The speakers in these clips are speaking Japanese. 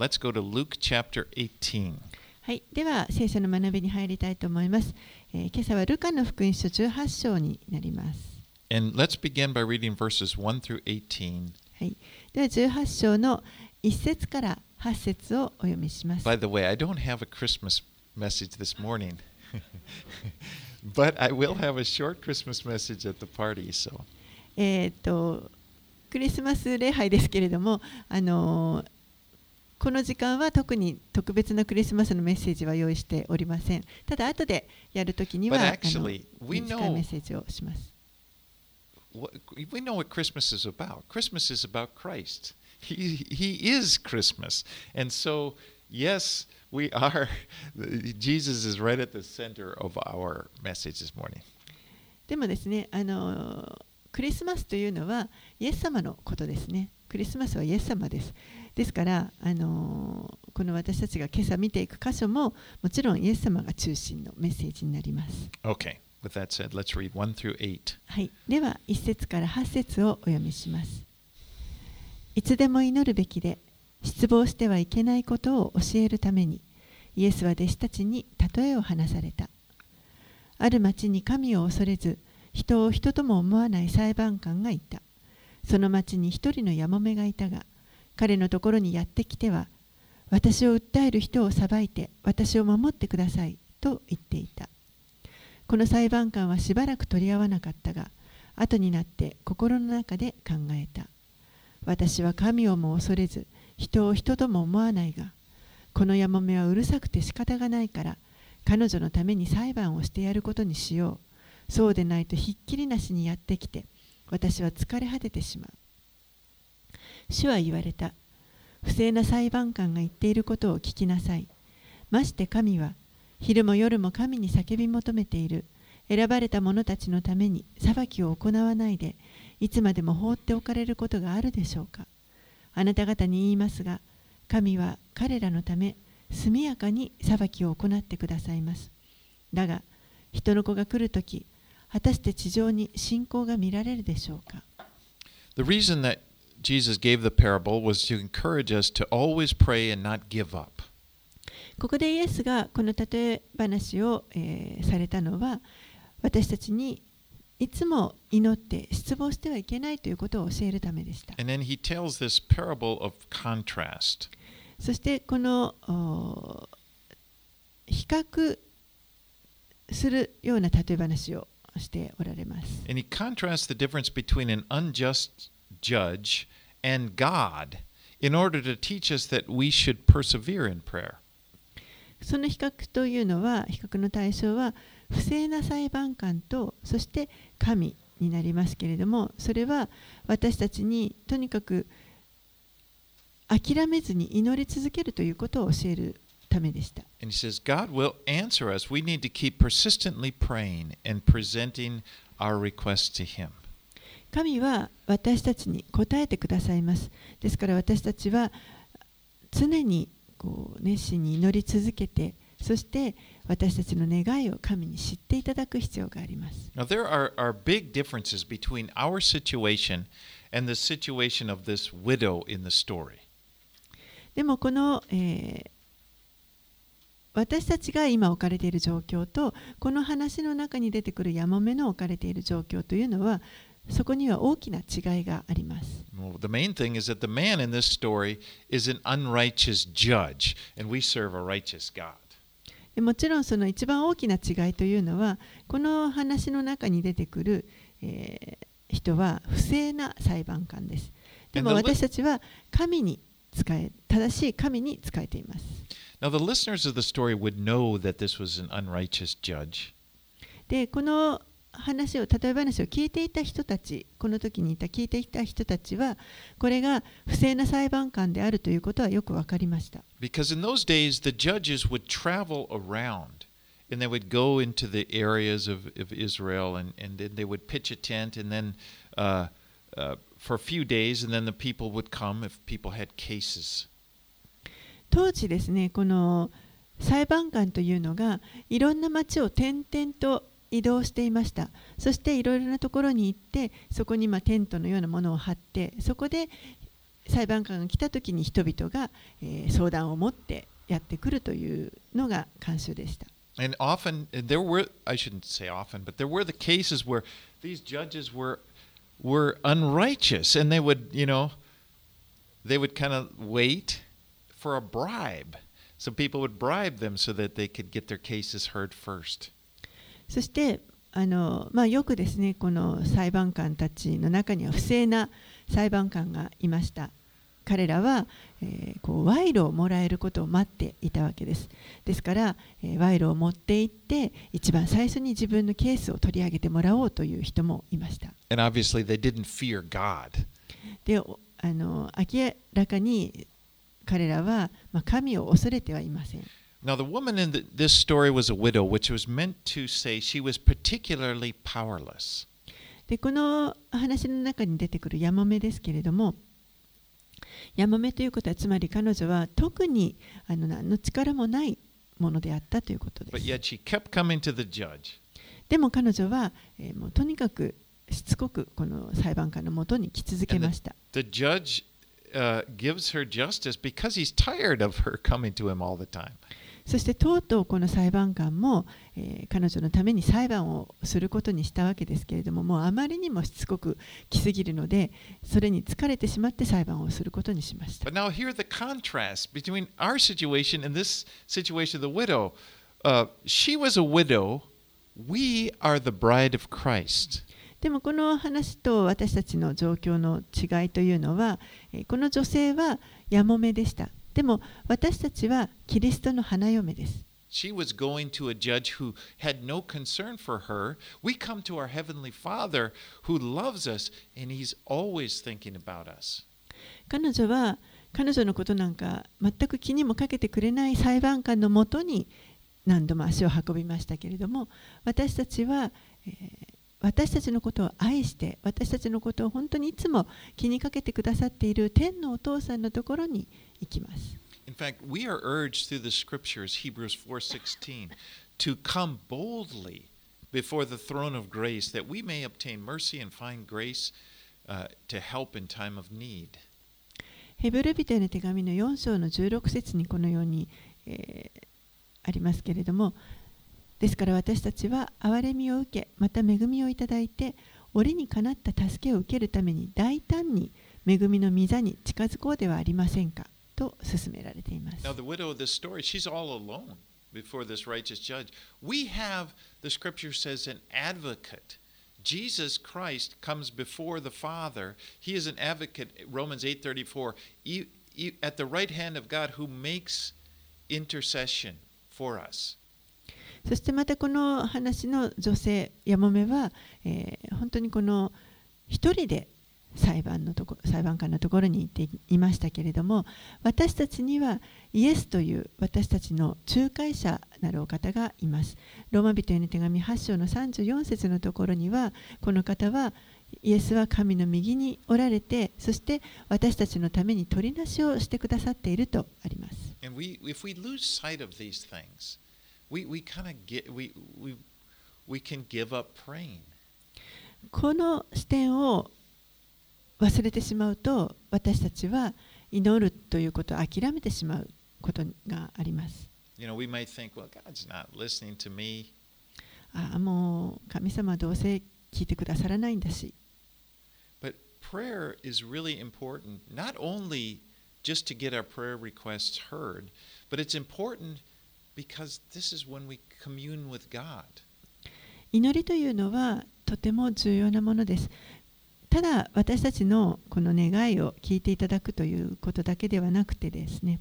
Let's go to Luke chapter 18. はい、では聖書の学びに入りたいと思います。えー、今朝はルカの福音書18章になります。And let's begin by reading verses 1 through 18. はい、では18章の1節から8節をお読みします。By the way, I don't have a Christmas message this morning. But I will have a short Christmas message at the party, so. えっと、クリスマス礼拝ですけれども、あのーこの時間は特に特別なクリスマスのメッセージは用意しておりません。ただ後でやるときには But あの actually, 短いメッセージをします。we know what Christmas is about. Christmas is about Christ. He, he is Christmas. And so, yes, we are. Jesus is right at the center of our message this morning. でもですね、あのクリスマスというのはイエス様のことですね。クリスマスはイエス様です。ですから、あのこの私たちが今朝見ていく箇所ももちろんイエス様が中心のメッセージになります。Okay, with that said, let's read 1 through 8. はい、では1節から8節をお読みします。いつでも祈るべきで失望してはいけないことを教えるためにイエスは弟子たちに例えを話された。ある町に神を恐れず人を人とも思わない裁判官がいた。その町に一人のやもめがいたが彼のところにやってきては私を訴える人を裁いて私を守ってくださいと言っていた。この裁判官はしばらく取り合わなかったが後になって心の中で考えた。私は神をも恐れず人を人とも思わないがこのやもめはうるさくて仕方がないから彼女のために裁判をしてやることにしよう。そうでないとひっきりなしにやってきて私は疲れ果ててしまう。主は言われた。不正な裁判官が言っていることを聞きなさい。まして神は昼も夜も神に叫び求めている。選ばれた者たちのために裁きを行わないでいつまでも放っておかれることがあるでしょうか。あなた方に言いますが神は彼らのため速やかに裁きを行ってくださいます。だが人の子が来るとき果たして地上に信仰が見られるでしょうか。The reason that Jesus gave the parable was to encourage us to always pray and not give up. ここでイエスがこの例え話を、えーされたのは私たちにいつも祈って失望してはいけないということを教えるためでした。そしてこのお比較するような例え話をしておられます。And he contrasts the difference between an unjust judge and God in order to teach us that we should persevere in prayer. その比較というのは比較の対象は不正な裁判官とそして神になりますけれどもそれは私たちにとにかく諦めずに祈り続けるということを教えるためでした。And he says, God will answer us. We need to keep persistently praying and presenting our requests to him. 神は私たちに答えてくださいます。ですから私たちは常にこう熱心に祈り続けて、そして私たちの願いを神に知っていただく必要があります。Now, there are, are big differences between our situation and the situation of this widow in the story. でもこの、えー私たちが今置かれている状況とこの話の中に出てくるヤモメの置かれている状況というのはそこには大きな違いがあります。もちろんその一番大きな違いというのは、この話の中に出てくる、えー、人は不正な裁判官です。でも私たちは神に使え、正しい神に使えています。Now, the listeners of the story would know that this was an unrighteous judge. 話を例え話を聞いていた人たちこの時にいた聞いていた人たちはこれが不正な裁判官であるということはよく分かりました。Because in those days, the judges would travel around and they would go into the areas of, of Israel and, and then they would pitch a tent and then uh, uh, for a few days, and then the people would come if people had cases. 当時ですねこの裁判官というのがいろんな町を転々と移動していましたそしていろいろなところに行ってそこにまあテントのようなものを張ってそこで裁判官が来た時に人々が、えー相談を持ってやってくるというのが慣習でした。And often, there were, I shouldn't say often, but there were the cases where these judges were, were unrighteous and they would, you know, they would kind of wait for a bribe. So people would bribe them so that they could get their cases heard first. そしてあの、まあ、よくですねこの裁判官たちの中には不正な裁判官がいました。彼らは、えーこう賄賂をもらえることを待っていたわけです。ですから、えー賄賂を持って行って一番最初に自分のケースを取り上げてもらおうという人もいました。And obviously, they didn't fear God. でおあの明らかに彼らは、まあ、神を恐れてはいません Now, the woman in the, this story was a widow, which was meant to say she was particularly powerless. でこの話の中に出てくるヤモメですけれどもヤモメということはつまり彼女は特にあの何の力もないものであったということで But す yet she kept coming to the judge. でも彼女は、えーもうとにかくしつこくこの裁判官のもとに来続けました The judge uh, gives her justice because he's tired of her coming to him all the time. そしてとうとうこの裁判官も、えー彼女のために裁判をすることにしたわけですけれどももうあまりにもしつこく来すぎるのでそれに疲れてしまって裁判をすることにしました But now, here the contrast between our situation and this situation of the widow. Uh, she was a widow. We are the bride of Christ. でもこの話と私たちの状況の違いというのはえーこの女性はやもめでしたでも私たちはキリストの花嫁です She was going to a judge who had no concern for her. We come to our Heavenly Father who loves us, and He's always thinking about us. 彼女は彼女のことなんか全く気にもかけてくれない裁判官のもとに何度も足を運びましたけれども私たちは、えー私たちのことを愛して私たちのことを本当にいつも気にかけてくださっている天のお父さんのところに行きます。In fact, we are urged through the scriptures, Hebrews 4:16, to come boldly before the throne of grace that we may obtain mercy and find grace uh, to help in time of need. ヘブル人への手紙の4章の16節にこのように、えーありますけれどもですから私たちは憐れみを受けまた恵みをいただいて折にかなった助けを受けるために大胆に恵みの御座に近づこうではありませんかと勧められています Now, the widow of this story, she's all alone before this righteous judge. We have, the scripture says, an advocate. Jesus Christ comes before the Father. He is an advocate, Romans 8:34, e- e- at the right hand of God who makes intercession for us. そしてまたこの話の女性やもめは、えー本当にこの一人で 裁判のとこ裁判官のところに行っていましたけれども私たちにはイエスという私たちの仲介者なるお方がいます。ローマ人への手紙8章の34節のところにはこの方はイエスは神の右におられてそして私たちのために取りなしをしてくださっているとあります。And we if we lose sight of these things, we, get we, we we can give up praying. この視点を忘れてしまうと私たちは祈るということを諦めてしまうことがあります。You know, we might think, well, God's not listening to me. ああもう神様はどうせ聞いてくださらないんだし But prayer is really important, not only just to get our prayer requests heard, but it's important because this is when we commune with God. 祈りというのはとても重要なものです。ただ私たちのこの願いを聞いていただくということだけではなくてですね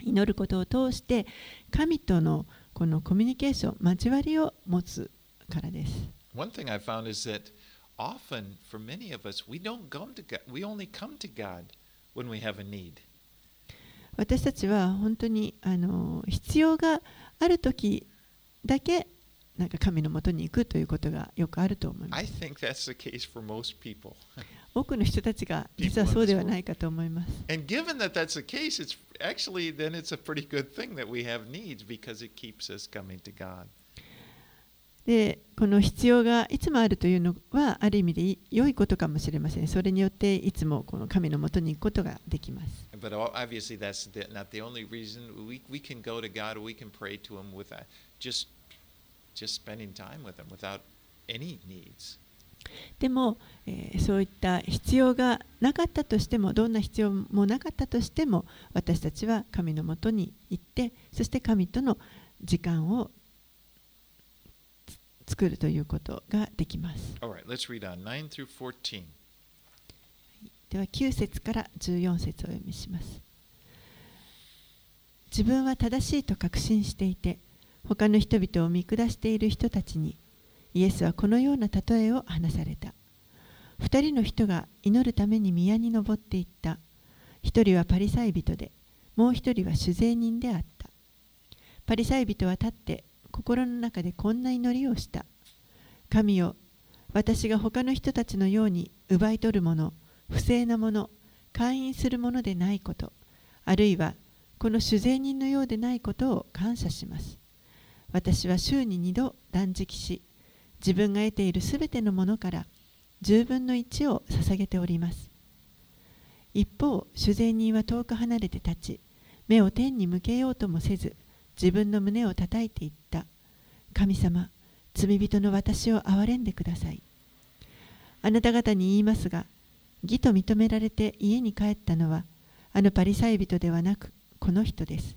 祈ることを通して神とのこのコミュニケーション交わりを持つからです。One thing I found is that often for many of us, we don't come to God. We only come to God when we have a need. 私たちは本当にあの必要がある時だけなんか神のもとに行くということがよくあると思います。多くの人たちがそうではないかと思います。この必要がいつもあるというのはある意味で良いことかもしれません。それによっていつもこの神のもとに行くことができます。Just spending time with Him without any needs. でも、えーそういった必要がなかったとしてもどんな必要もなかったとしても私たちは神のもとに行ってそして神との時間をつ作るということができます。All right, let's read on 9 through 14. では9節から14節をお読みします。自分は正しいと確信していて他の人々を見下している人たちにイエスはこのような例えを話された。二人の人が祈るために宮に登っていった。一人はパリサイ人で、もう一人は酒税人であった。パリサイ人は立って心の中でこんな祈りをした。神よ、私が他の人たちのように奪い取るもの、不正なもの、会員するものでないこと、あるいはこの酒税人のようでないことを感謝します。私は週に二度断食し、自分が得ているすべてのものから10分の1を捧げております。一方、酒税人は遠く離れて立ち、目を天に向けようともせず、自分の胸を叩いていった。神様、罪人の私を憐れんでください。あなた方に言いますが、義と認められて家に帰ったのは、あのパリサイ人ではなく、この人です。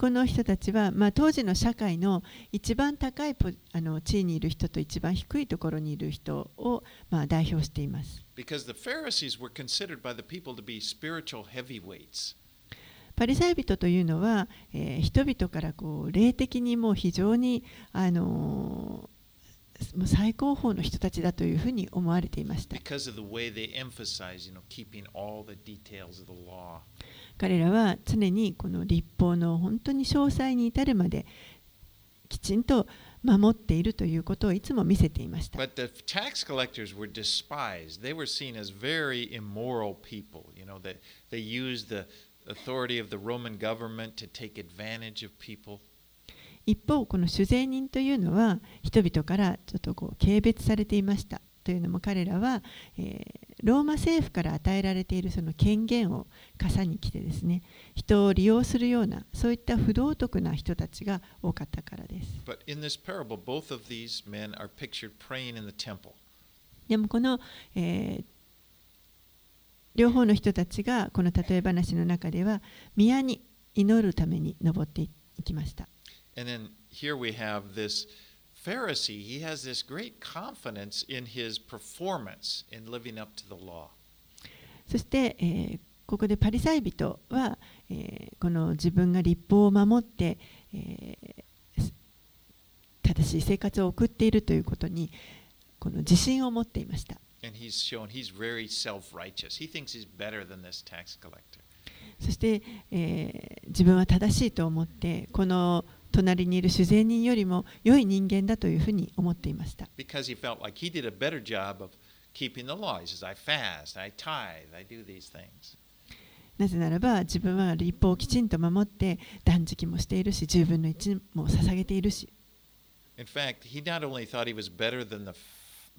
えーこの人たちは、まあ、当時の社会の一番高いポあの地位にいる人と一番低いところにいる人を、まあ、代表しています。パリサイ人というのは、えー人々からこう霊的にもう非常に、あのーもう最高峰の人たちだというふうに思われていました。彼らは常にこの立法の本当に詳細に至るまできちんと守っているということをいつも見せていました。But the tax collectors were despised. They were seen as very immoral people. You know, that they used the authority of the Roman government to take advantage of people. 一方この酒税人というのは人々からちょっとこう軽蔑されていました。というのも彼らは、えーローマ政府から与えられているその権限を傘に来てですね人を利用するようなそういった不道徳な人たちが多かったからです。Parable. でもこの、えー両方の人たちがこの例え話の中では宮に祈るために登っていきました And then here we have this Pharisee. He has this great confidence in his performance in living up to the law. そして、えーここでパリサイ人は、えーこの自分が立法を守って、えーす正しい生活を送っているということにこの自信を持っていました。And he's shown he's very self righteous. He thinks he's better than this tax collector. そして、えー自分は正しいと思ってこの隣にいる主税人よりも良い人間だというふうに思っていました。なぜならば自分は立法をきちんと守って断食もしているし10分の1も捧げているし In fact, he not only thought he was better than the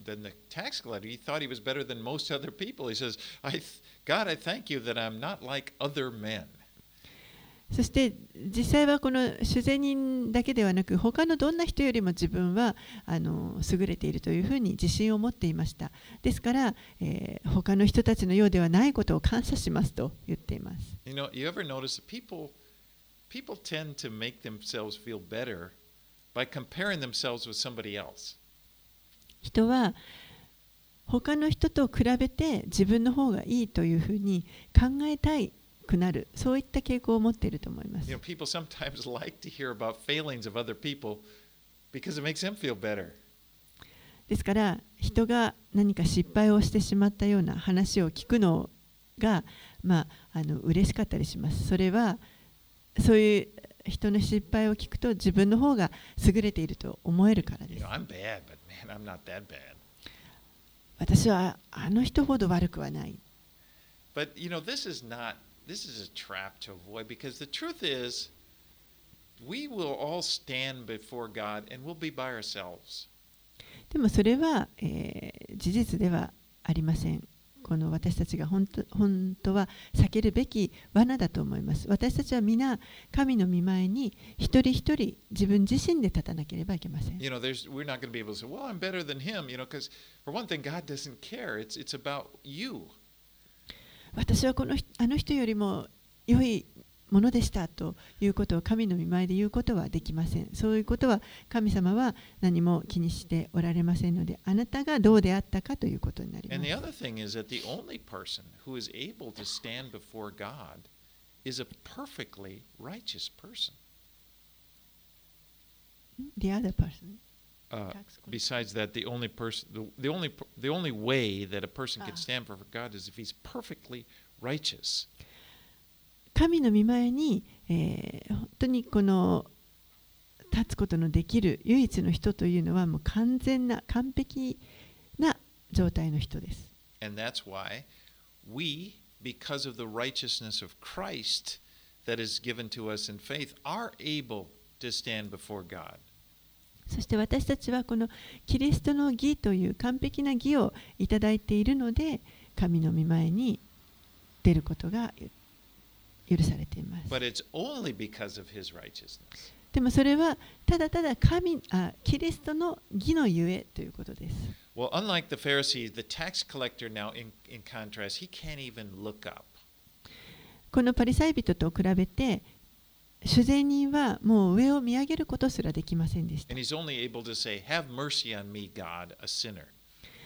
than the tax collector, he thought he was better than most other people. He says, I th- God, I thank you that I'm not like other men. そして実際はこの主税人だけではなく他のどんな人よりも自分はあの優れているというふうに自信を持っていましたですから、えー他の人たちのようではないことを感謝しますと言っています You know, you ever notice that people people tend to make themselves feel better by comparing themselves with somebody else. 人は他の人と比べて自分の方がいいというふうに考えたいなる、そういった傾向を持っていると思います。ですから、人が何か失敗をしてしまったような話を聞くのが、まあ、あの嬉しかったりします。それは、そういう人の失敗を聞くと自分の方が優れていると思えるからです。私はあの人ほど悪くはない。This is a trap to avoid because the truth is we will all stand before God and we'll be by ourselves. でもそれは、えー事実ではありません。この私たちが本当本当は避けるべき罠だと思います。私たちは皆神の御前に一人一人自分自身で立たなければいけません。You know, there's we're not going to be able to say, "Well, I'm better than him," you know, because for one thing, God doesn't care. It's it's about you. 私はこの人あの人よりも良いものでしたということを神の御前で言うことはできません。そういうことは神様は何も気にしておられませんので、あなたがどうであったかということになりま And the す。other thing is that the only person who is able to stand before God is a perfectly righteous person. The other person. Uh, Tax collector. besides that, the only person, the, the only, per- the only way that a person can Ah. stand before God is if he's perfectly righteous. 神の御前に、えー本当にこの立つことのできる唯一の人というのはもう完全な完璧な状態の人です。 And that's why we, because of the righteousness of Christ that is given to us in faith, are able to stand before God. そして私たちはこのキリストの義という完璧な義をいただいているので神の御前に出ることが許されています。でもそれはただただ神あキリストの義のゆえということです。Well, unlike the Pharisees, the tax collector now, in, contrast, he can't even look up. このパリサイ人と比べて、主税人はもう上を見上げることすらできませんでした。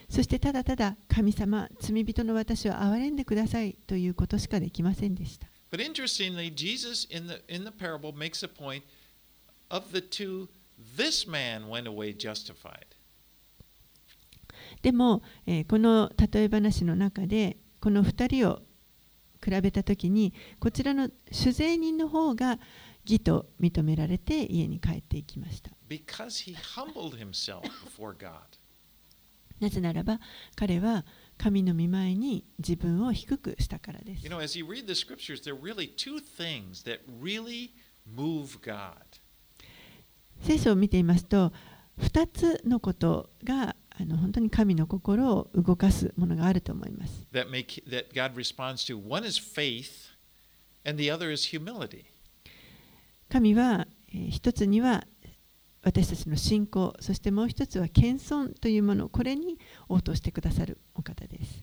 そしてただただ神様、罪人の私を憐れんでくださいということしかできませんでした。でも、えー、この例え話の中で、この二人を比べた時にこちらの主税人の方が義と認められて家に帰っていきました。なぜならば彼は神の御前に自分を低くしたからです。聖書を見ていますと2つのことがあの本当に神の心を動かすものがあると思います。神は、一つには私たちの信仰、そしてもう一つは謙遜というもの、これに応答してくださるお方です。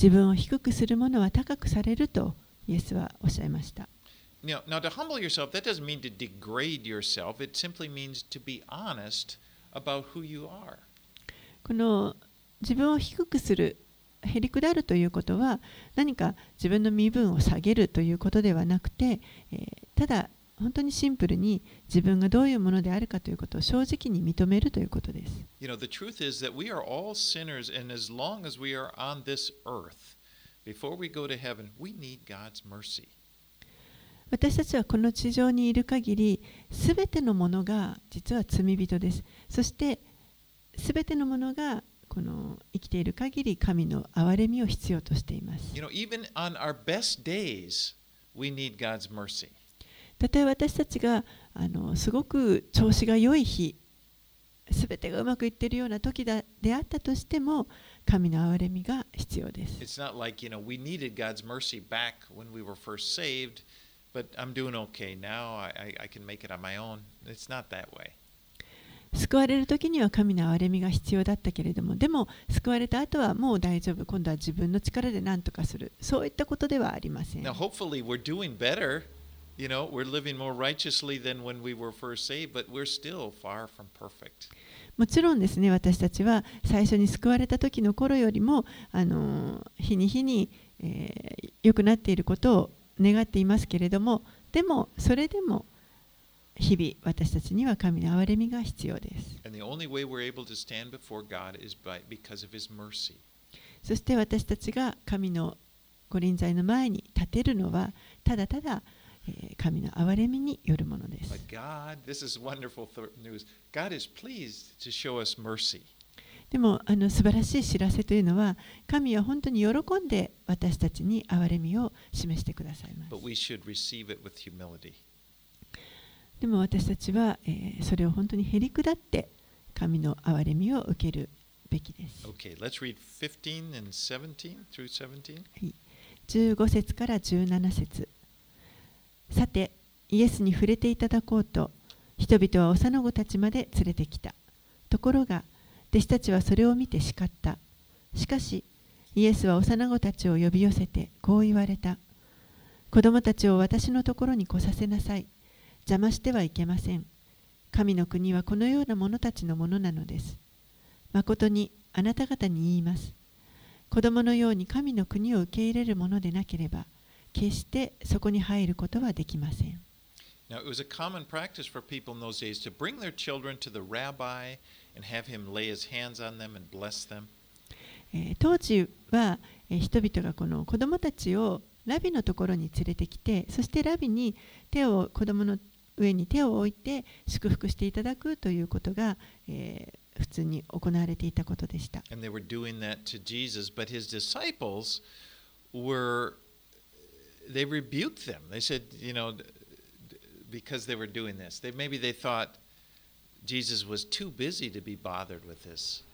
自分を低くするものは高くされると、イエスはおっしゃいました。Now, now to humble yourself, that doesn't mean to degrade yourself. It simply means to be honest about who you are. この自分を低くするへりくだるということは何か自分の身分を下げるということではなくて、えーただ本当にシンプルに自分がどういうものであるかということを正直に認めるということです。You know, the truth is that we are all sinners, and as long as we are on this earth, before we go to heaven, we need God's mercy. 私たちはこの地上にいる限りすべてのものが実は罪人です。そしてすべてのものがこの生きている限り神の憐れみを必要としています。You know, even on our best days, we need God's mercy. たとえ私たちがあのすごく調子が良い日すべてがうまくいっているような時だであったとしても神の憐れみが必要です。It's not like, you know, we needed God's mercy back when we were first saved, But I'm doing okay now. I, I, I can make it on my own. It's not that way. 救われる時には神の憐れみが必要だったけれども、でも救われた後はもう大丈夫、今度は自分の力で何とかする、そういったことではありません。もちろんですね、私たちは最初に救われた時の頃よりも、あの日に日に良、えー、くなっていることを願っていますけれどもでもそれでも日々私たちには神の憐れみが必要です。そして私たちが神のご臨在の前に立てるのはただただ神の憐れみによるものです。でもあの素晴らしい知らせというのは神は本当に喜んで私たちに憐れみを示してくださいます。でも私たちは、えーそれを本当にへり下って神の憐れみを受けるべきです。Okay, let's read 15 and 17 through 17. 15節から17節さてイエスに触れていただこうと人々は幼子たちまで連れてきたところが弟子たちはそれを見て叱った。しかしイエスは幼子たちを呼び寄せてこう言われた。子供たちを私のところに来させなさい。邪魔してはいけません。神の国はこのような者たちのものなのです。誠にあなた方に言います。子供のように神の国を受け入れるものでなければ決してそこに入ることはできません。Now, it was a common practice for people in those days to bring their children to the rabbi and have him lay his hands on them and bless them. えー当時は、えー人々がこの子供たちをラビのところに連れてきてそしてラビに手を子供の上に手を置いて祝福していただくということが、えー普通に行われていたことでした。And they were doing that to Jesus, but his disciples were, they rebuked them. They said, you know, because they were doing this, they, maybe they thought Jesus was too busy to be bothered with this.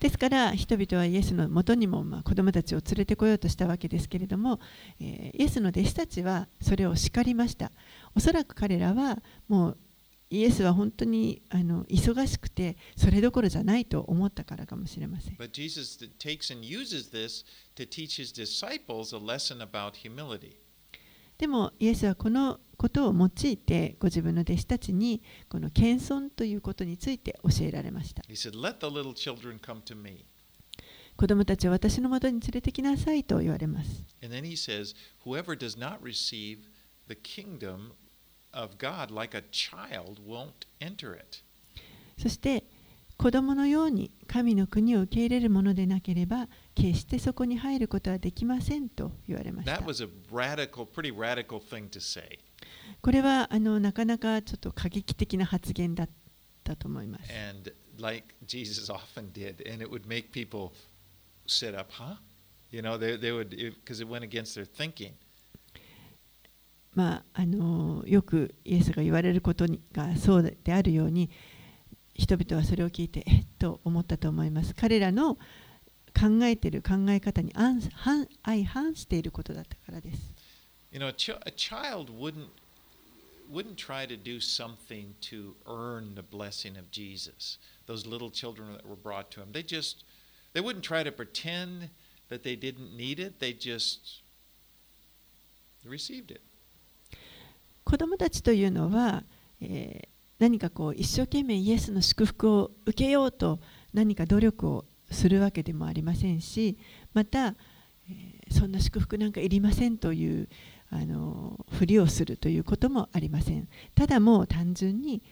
ですから人々はイエスのもとにも、まあ、子供たちを連れてこようとしたわけですけれども、えーイエスの弟子たちはそれを叱りましたおそらく彼らはもうイエスは本当にあの忙しくてそれどころじゃないと思ったからかもしれません But Jesus th- takes and uses this to teach his disciples a lesson about humility. でもイエスはこのことを用いてご自分の弟子たちにこの謙遜ということについて教えられました。子供たちは私のもとに連れてきなさいと言われます。そして子供のように神の国を受け入れるものでなければ決してそこに入ることはできませんと言われました。これはあのなかなかちょっと過激的な発言だったと思います And like Jesus often did, and it would make people sit up, huh? You know, they, they would, because it went against their thinking. まああのよくイエスが言われることにがそうであるように人々はそれを聞いてえっと思ったと思います彼らの考えている考え方に相反していることだったからです You know, a, ch- a child wouldn't wouldn't try to do something to earn the blessing of Jesus. Those little children that were brought to him, they just they wouldn't try to pretend that they didn't need it. They just received it. 子供たちというのは、えー何かこう一生懸命イエスの祝福を受けようと何か努力をするわけでもありませんしまた、えーそんな祝福なんかいりませんというあのふりをするということもありませんただもう単純に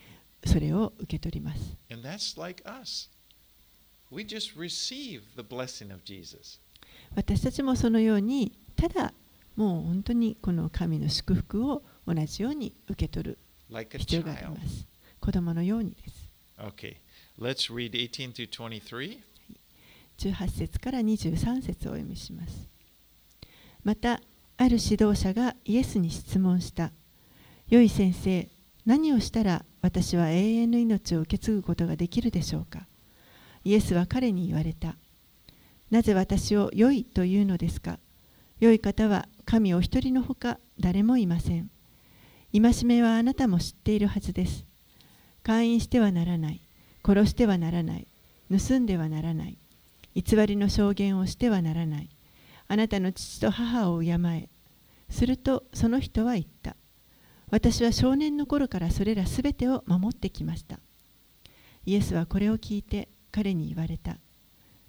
それを受け取ります And that's like us. We just receive the blessing of Jesus. 私たちもそのようにただもう本当にこの神の祝福を同じように受け取る必要があり.ます子供のようにです Okay. Let's read 18 through 23. 18節から23節をお読みしますまたある指導者がイエスに質問した。良い先生何をしたら私は永遠の命を受け継ぐことができるでしょうか？イエスは彼に言われた。なぜ私を良いというのですか？良い方は神お一人のほか誰もいません。戒めはあなたも知っているはずです。会員してはならない。殺してはならない。盗んではならない。偽りの証言をしてはならない。あなたの父と母を敬えするとその人は言った。私は少年の頃からそれらすべてを守ってきました。イエスはこれを聞いて彼に言われた。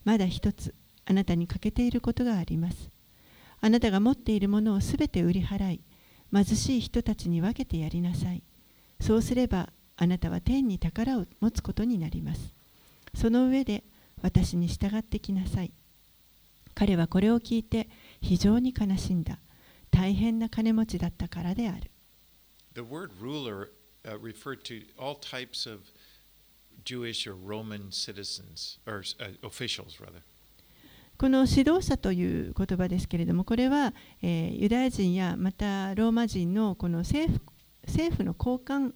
まだ一つあなたに欠けていることがあります。あなたが持っているものをすべて売り払い貧しい人たちに分けてやりなさい。そうすればあなたは天に宝を持つことになります。その上で私に従ってきなさい。彼はこれを聞いて非常に悲しんだ大変な金持ちだったからである The word ruler uh, referred to all types of Jewish or Roman citizens, or uh, officials rather. この指導者という言葉ですけれどもこれは、えーユダヤ人やまたローマ人のこの政府政府の高官、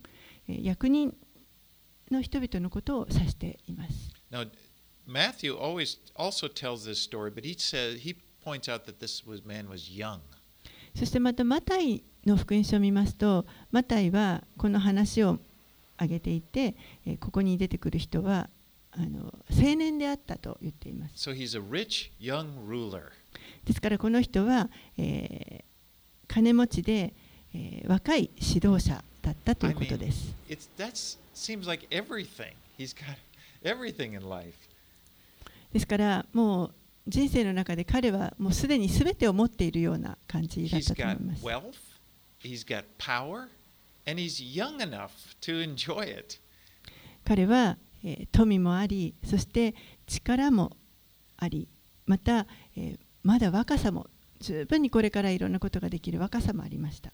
えー役人の人々のことを指しています。Now, Matthew always also tells this story, but he says he points out that this was, man was young. そしてまたマタイの福音書を見ますとマタイはこの話を挙げていて、えーここに出てくる人はあの青年であったと言っています。So he's a rich young ruler. ですからこの人は、えー金持ちで、えー若い指導者だったということです。It's that seems like everything. He's got everything in life. ですから、もう人生の中で彼はもうすでにすべてを持っているような感じだったと思います。彼は、えー、富もあり、そして力もあり、また、えー、まだ若さも十分にこれからいろんなことができる若さもありました。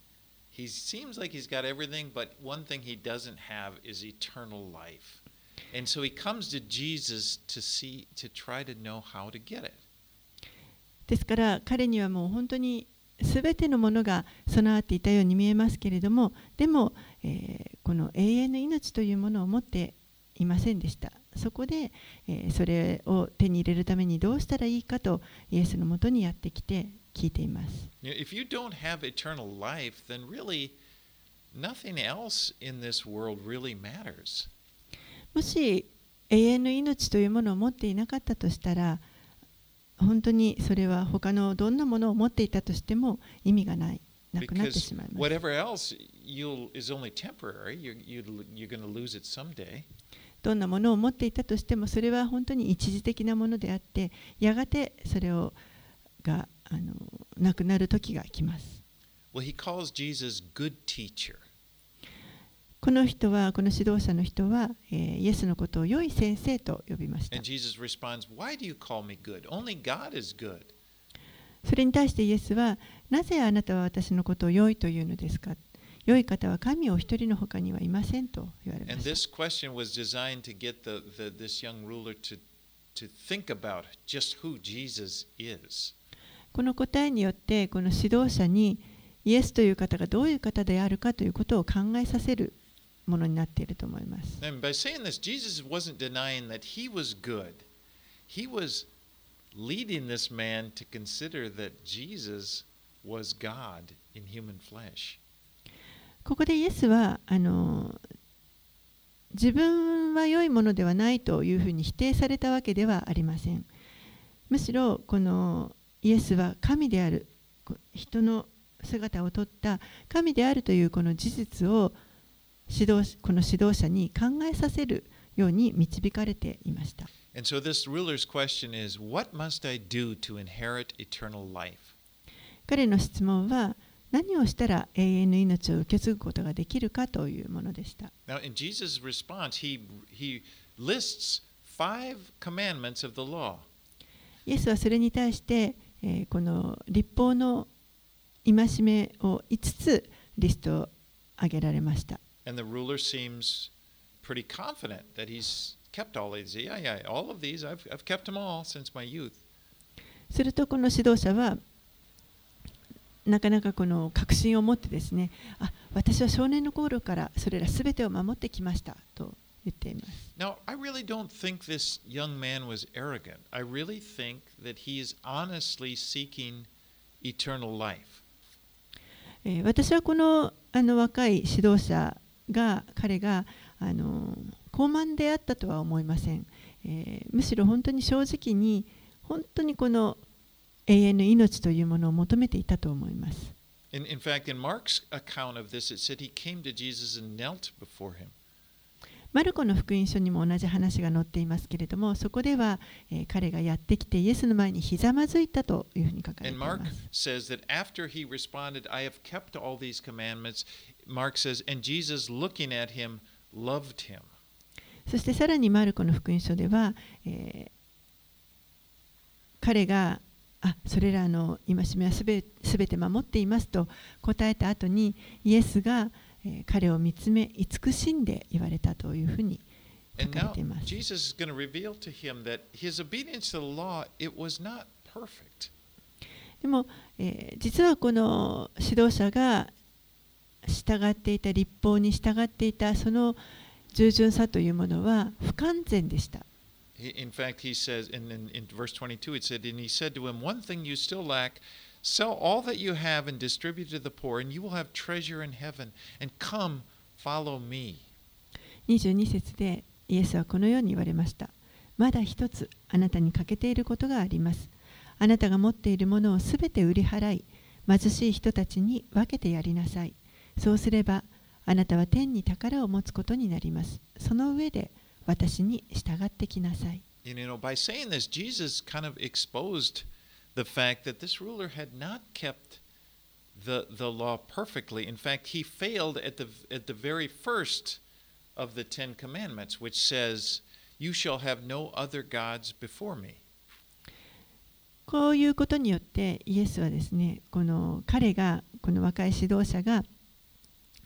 ですから彼にはもう本当に全てのものが備わっていたように見えますけれどもでも、え、この永遠の命というものを持っていませんでした。そこで、え、それを手に入れるためにどうしたらいいかとイエスのもとにやってきて聞いています。もし永遠の命というものを持っていなかったとしたら本当にそれは他のどんなものを持っていたとしても意味がないなくなってしまいます whatever else you'll, is only temporary. You're, you you're going to lose it someday. どんなものを持っていたとしてもそれは本当に一時的なものであってやがてそれをがあのなくなる時が来ます Well, he calls Jesus good teacher. この人はこの指導者の人は、えーイエスのことを良い先生と呼びました.それに対してイエスはなぜあなたは私のことを良いというのですか？良い方は神お一人の他にはいませんと言われました.この答えによってこの指導者にイエスという方がどういう方であるかということを考えさせるものになっていると思います。ここでイエスはあの自分は良いものではないというふうに否定されたわけではありません。むしろこのイエスは神である人の姿をとった神であるというこの事実を指導この指導者に考えさせるように導かれていました。彼の質問は何をしたら永遠の命を受け継ぐことができるかというものでした。イエスはそれに対して、この立法の戒めを5つリストを挙げられました。And the ruler seems pretty confident that he's kept all these. Yeah, yeah, all of these, I've, I've kept them all since my youth. するとこの指導者はなかなかこの確信を持ってですねあ私は少年の頃からそれらすべてを守ってきましたと言っています。Now, I really don't think this young man was arrogant. I really think that he is honestly seeking eternal life. えー私はこのあの若い指導者が彼があの高慢であったとは思いません、え、むしろ本当に正直に本当にこの永遠の命というものを求めていたと思います。In, in fact, in this, マルコの福音書にも同じ話が載っていますけれどもそこでは、えー、彼がやってきてイエスの前にひざまずいたというふうに書かれています。And Mark says that after he responded I have そしてさらにマルコの福音書では、彼があそれらの戒めはすべ,すべて守っていますと答えた後にイエスが、彼を見つめ慈しんで言われたというふうに書かています。でも、えー、実はこの指導者が従っていた立法に従っていたその従順さというものは不完全でした。In fact, he says in, in, in verse 22, it said, And he said to him, One thing you still lack, sell all that you have and distribute to the poor, and you will have treasure in heaven. And come, follow me. 22節でイエスはこのように言われました。まだ一つあなたに欠けていることがあります。あなたが持っているものをすべて売り払い、貧しい人たちに分けてやりなさい。そうすれば、あなたは天に宝を持つことになります。その上で私に従ってきなさい。And, you know, by saying this, Jesus kind of exposed the fact that this ruler had not kept the, the law perfectly. In fact, he failed at the, at the very first of the Ten Commandments, which says, You shall have no other gods before me. こういうことによってイエスはですね、この彼が、この若い指導者が、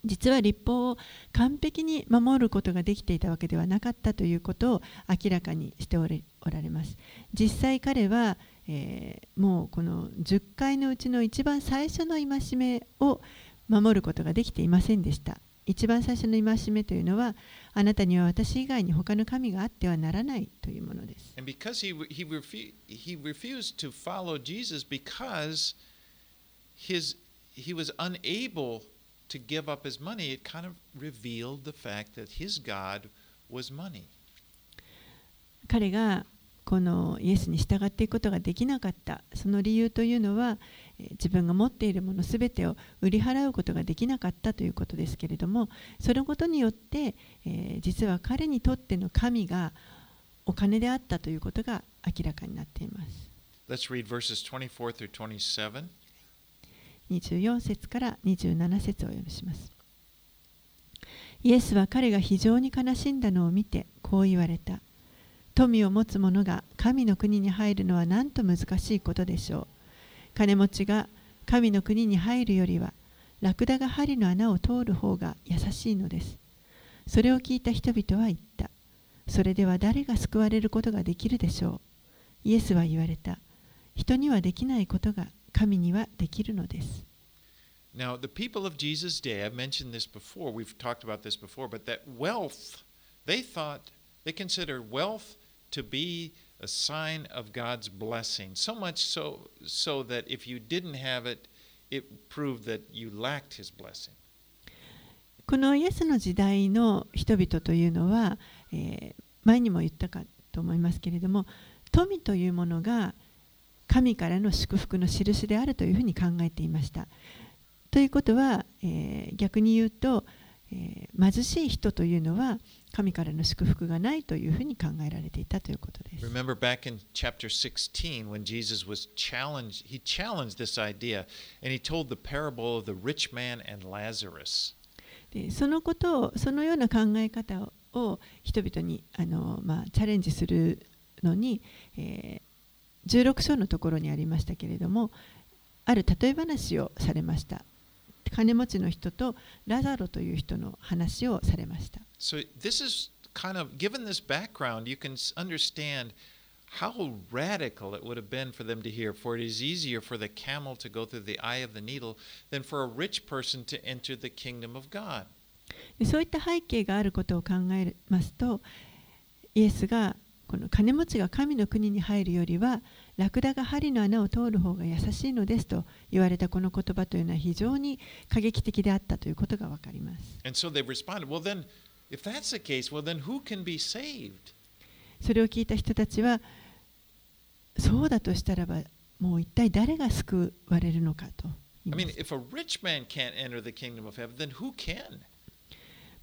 実は立法を完璧に守ることができていたわけではなかったということを明らかにしておられます。実際彼は、えーもうこの10回のうちの一番最初の戒めを守ることができていませんでした。一番最初の戒めというのは、あなたには私以外に他の神があってはならないというものです。And because he, he, refu- he refused to follow Jesus because his, he was unable to give up his money, it kind of revealed the fact that his God was money. 彼がこのイエスに従っていくことができなかったその理由というのはえー自分が持っているものすべてを売り払うことができなかったということですけれどもそのことによって、えー実は彼にとっての神がお金であったということが明らかになっています Let's read verses 24 through 27. 24節から27節をお読みします。イエスは彼が非常に悲しんだのを見てこう言われた。富を持つ者が神の国に入るのはなんと難しいことでしょう。金持ちが神の国に入るよりはラクダが針の穴を通る方が優しいのです。それを聞いた人々は言った。それでは誰が救われることができるでしょう。イエスは言われた。人にはできないことが神にはできるのです。Now, the people of Jesus' day, I've mentioned this before, we've talked about this before, but that wealth, they thought, they considered wealth to be a sign of God's blessing. So much so, so that if you didn't have it, it proved that you lacked His blessing. このイエスの時代の人々というのは、えー前にも言ったかと思いますけれども富というものが神からの祝福の印であるというふうに考えていました。ということは、えー逆に言うと、えー貧しい人というのは神からの祝福がないというふうに考えられていたということです。Remember back in chapter 16 when Jesus was challenged, he challenged this idea and he told the parable of the rich man and Lazarus. でそのことをそのような考え方をを人々にあの、まあ、チャレンジするのに、えー16章のところにありましたけれどもある例え話をされました。金持ちの人とラザロという人の話をされました。この背景を知るとそういった背景があることを考えますとイエスがこの金持ちが神の国に入るよりは、ラクダが針の穴を通る方が優しいのですと言われたこの言葉というのは非常に過激的であったということがわかります。それを聞いた人たちは、そうだとしたらば、もう一体誰が救われるのかと。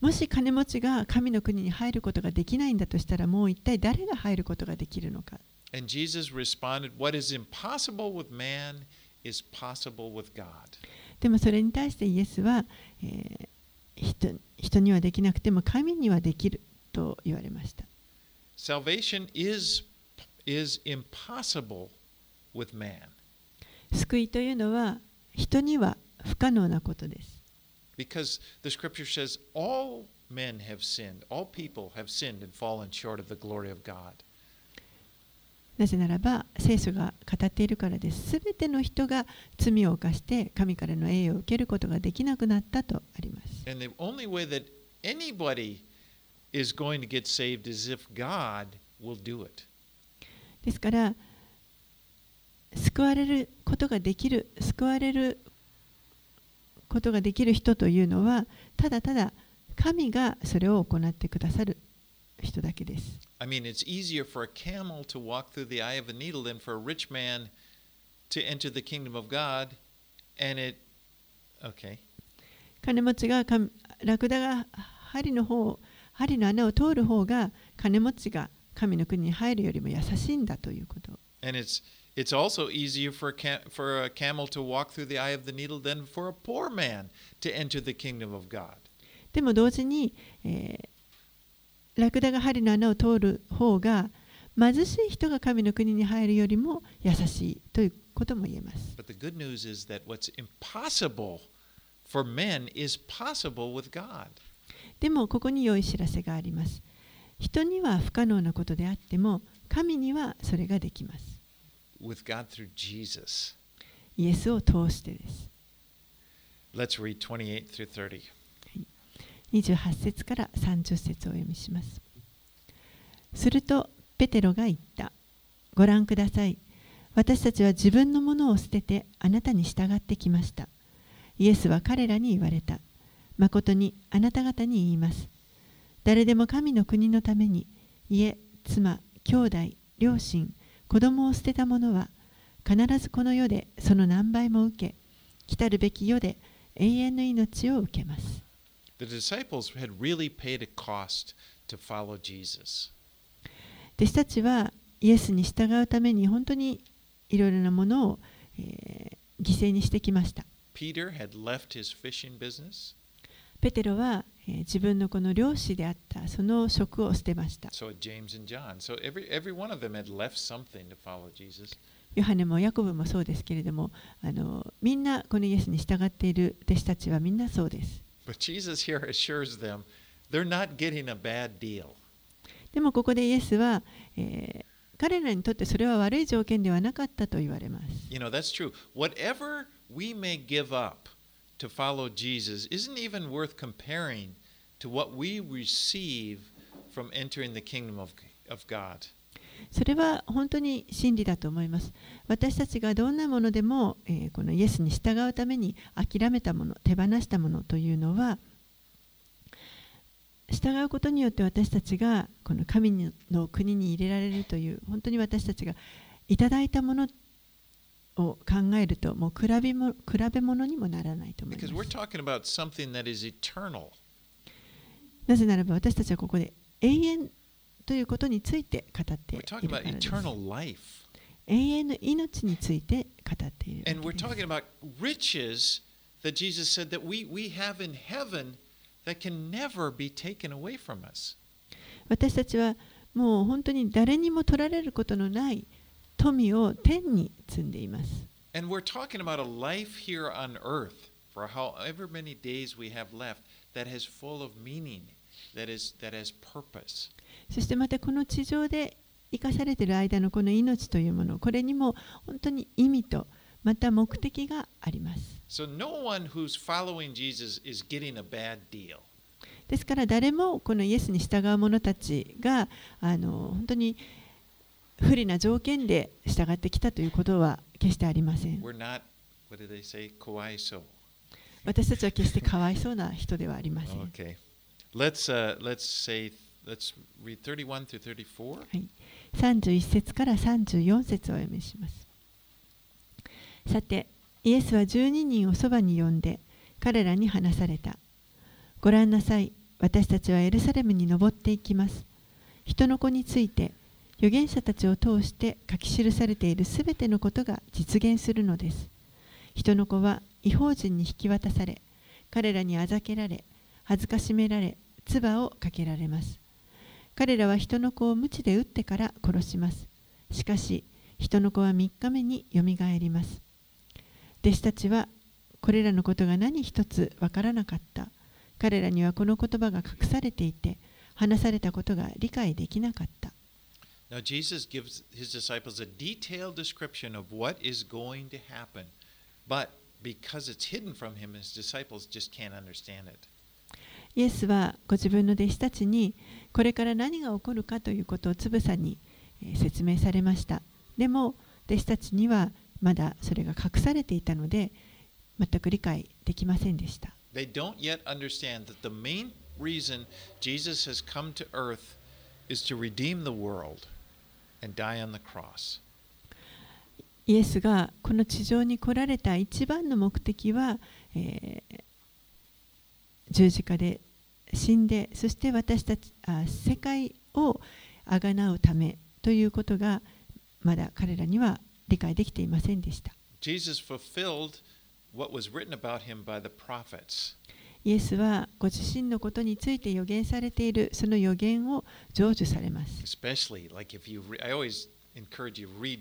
もし金持ちが神の国に入ることができないんだとしたらもう一体誰が入ることができるのか？And Jesus responded, What is impossible with man is possible with God. でもそれに対してイエスは、えー人にはできなくても神にはできると言われました。Salvation is is impossible with man 救いというのは人には不可能なことです。Because the scripture says all men have sinned, all people have sinned and fallen short of the glory of God. なぜならば聖書が語っているからです。すべての人が罪を犯して神からの栄誉を受けることができなくなったとあります。And the only way that anybody is going to get saved is if God will do it. ですから救われることができる救われることができる人というのはただただ神がそれを行ってくださる人だけです。I mean, it's easier for a camel to walk through the eye of a needle than for a rich man to enter the kingdom of God. And it, okay. 金持ちが神ラクダが針の方針の穴を通る方が金持ちが神の国に入るよりも優しいんだということ。And it's it's also easier for a, cam- for a camel to walk through the eye of the needle than for a poor man to enter the kingdom of God. でも同時に、えーラクダが針の穴を通る方が貧しい人が神の国に入るよりも優しいということも言えます。But the good news is that what's impossible for men is possible with God. でもここに良い知らせがあります。人には不可能なことであっても神にはそれができます。With God through Jesus. イエスを通してです。Let's read 28 through 30. 28節から30節をお読みします。するとペテロが言った。ご覧ください。私たちは自分のものを捨ててあなたに従ってきました。イエスは彼らに言われた。誠にあなた方に言います。誰でも神の国のために家、妻、兄弟、両親、子供を捨てた者は必ずこの世でその何倍も受け、来たるべき世で永遠の命を受けます。The disciples had really paid a cost to follow Jesus. 弟子たちはイエスに従うために本当にいろいろなものを、えー犠牲にしてきました。Peter had left his fishing business, ペテロは、えー自分のこの漁師であったその職を捨てました。so had James and John. So every every one of them had left something to follow Jesus. ヨハネもヤコブもそうですけれどもあのみんなこのイエスに従っている弟子たちはみんなそうです。But Jesus here assures them they're not getting a bad deal. でもここでイエスは、えー彼らにとってそれは悪い条件ではなかったと言われます。You know, that's true. Whatever we may give up to follow Jesus isn't even worth comparing to what we receive from entering the kingdom of, of God. それは本当に真理だと思います。私たちがどんなものでも、えーこのイエスに従うために諦めたもの、手放したものというのは、従うことによって私たちがこの神の国に入れられるという、本当に私たちがいただいたものを考えるともう比べも比べ物にもならないと思います。なぜならば私たちはここで永遠ということについて語っている。永遠の命について語って。私たちはもう本当に誰にも取られることのない。富を天に積んでいます。そしてまたこの地上で生かされている間のこの命というもの、これにも本当に意味と、また目的があります。ですから誰もこのイエスに従う者たちが本当に不利な条件で従ってきたということは決してありません。私たちは決してかわいそうな人ではありません。Okay. Let's uh, let's say let's read 31 through 34. はい、31節から34節をお読みします。さて、イエスは12人をそばに呼んで、彼らに話された。ご覧なさい、私たちはエルサレムに登っていきます。人の子について、預言者たちを通して書き記されているすべてのことが実現するのです。人の子は違法人に引き渡され、彼らにあざけられ、恥ずかしめられ唾をかけられます。彼らは人の子を鞭で打ってから殺します。しかし人の子は3日目によみがえります。弟子たちはこれらのことが何一つわからなかった。彼らにはこの言葉が隠されていて話されたことが理解できなかった。Now, Jesus gives his disciples a detailed description of what is going to happen, but because it's hidden from him, his disciples just can't understand it. イエスはご自分の弟子たちにこれから何が起こるかということをつぶさにえー説明されましたでも弟子たちにはまだそれが隠されていたので全く理解できませんでした They don't yet understand that the main reason Jesus has come to earth is to redeem the world イエスがこの地上に来られた一番の目的は、えー十字架で死んでそして私たちあ世界をあがなうためということがまだ彼らには理解できていませんでした。Jesus fulfilled what was written about him by the prophets. イエスはご自身のことについて予言されているその予言を成就されます。Especially, like if you, I always encourage you read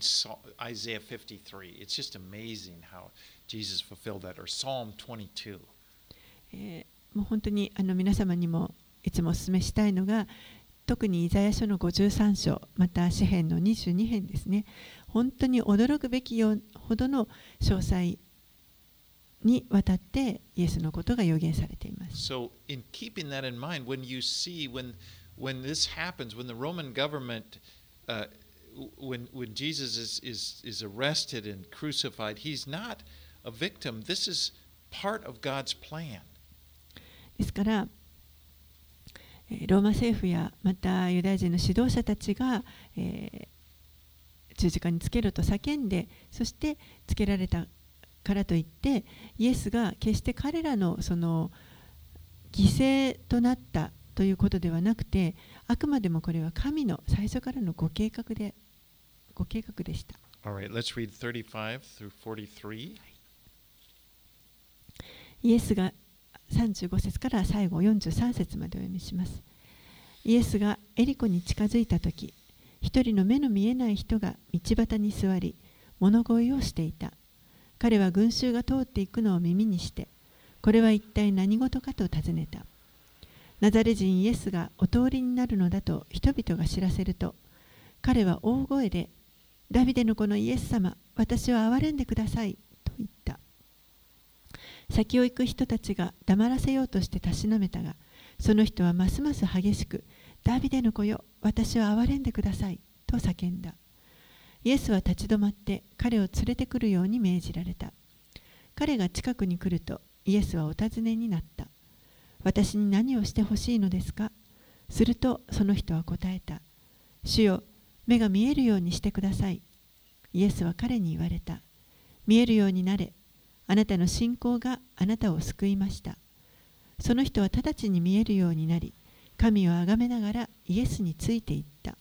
Isaiah 53. It's just amazing how Jesus fulfilled that, or Psalm 22. えーもう本当にあの皆様にもいつもお勧めしたいのが特にイザヤ書の53章また詩編の22編ですね本当に驚くべきよほどの詳細にわたってイエスのことが予言されています。So, in keeping that in mind, when you see when when this happens, when the Roman government, uh, when when Jesus is, is is arrested and crucified, he's not a victim. This is part of God's plan. ですからえーローマ政府やまたユダヤ人の指導者たちが、えー十字架につけろと叫んでそしてつけられたからといってイエスが決して彼らのその犠牲となったということではなくてあくまでもこれは神の最初からのご計画でご計画でした。All right, let's read 35 through 43. イエスが35節から最後43節までお読みします。イエスがエリコに近づいたとき、一人の目の見えない人が道端に座り、物乞いをしていた。彼は群衆が通っていくのを耳にして、これは一体何事かと尋ねた。ナザレ人イエスがお通りになるのだと人々が知らせると、彼は大声で、ダビデの子のイエス様、私を憐れんでくださいと言った。先を行く人たちが黙らせようとしてたしなめたがその人はますます激しく「ダビデの子よ私を憐れんでください」と叫んだイエスは立ち止まって彼を連れてくるように命じられた。彼が近くに来るとイエスはお尋ねになった。私に何をしてほしいのですか？するとその人は答えた。主よ目が見えるようにしてください。イエスは彼に言われた。見えるようになれ。あなたの信仰があなたを救いました。その人は直ちに見えるようになり、神をあがめながらイエスについていった。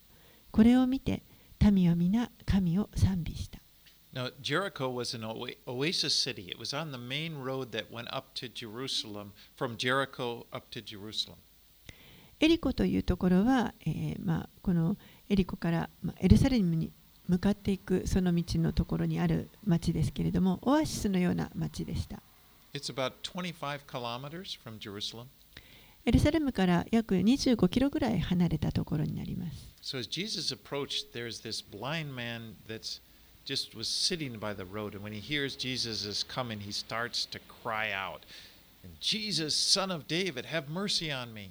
これを見て、民は皆神を賛美した。Now, Jericho was an oa- oasis city. It was on the main road that went up to Jerusalem, from Jericho up to Jerusalem. エリコというところは、えーまあ、このエリコから、まあ、エルサレムに向かっていくその道のところにある町ですけれども、オアシスのような町でした。It's about 25 kilometers from Jerusalem. エルサレムから約25キロぐらい離れたところになります。So as Jesus approached, there's this blind man that's just was sitting by the road, and when he hears Jesus is coming, he starts to cry out, "And Jesus, Son of David, have mercy on me!"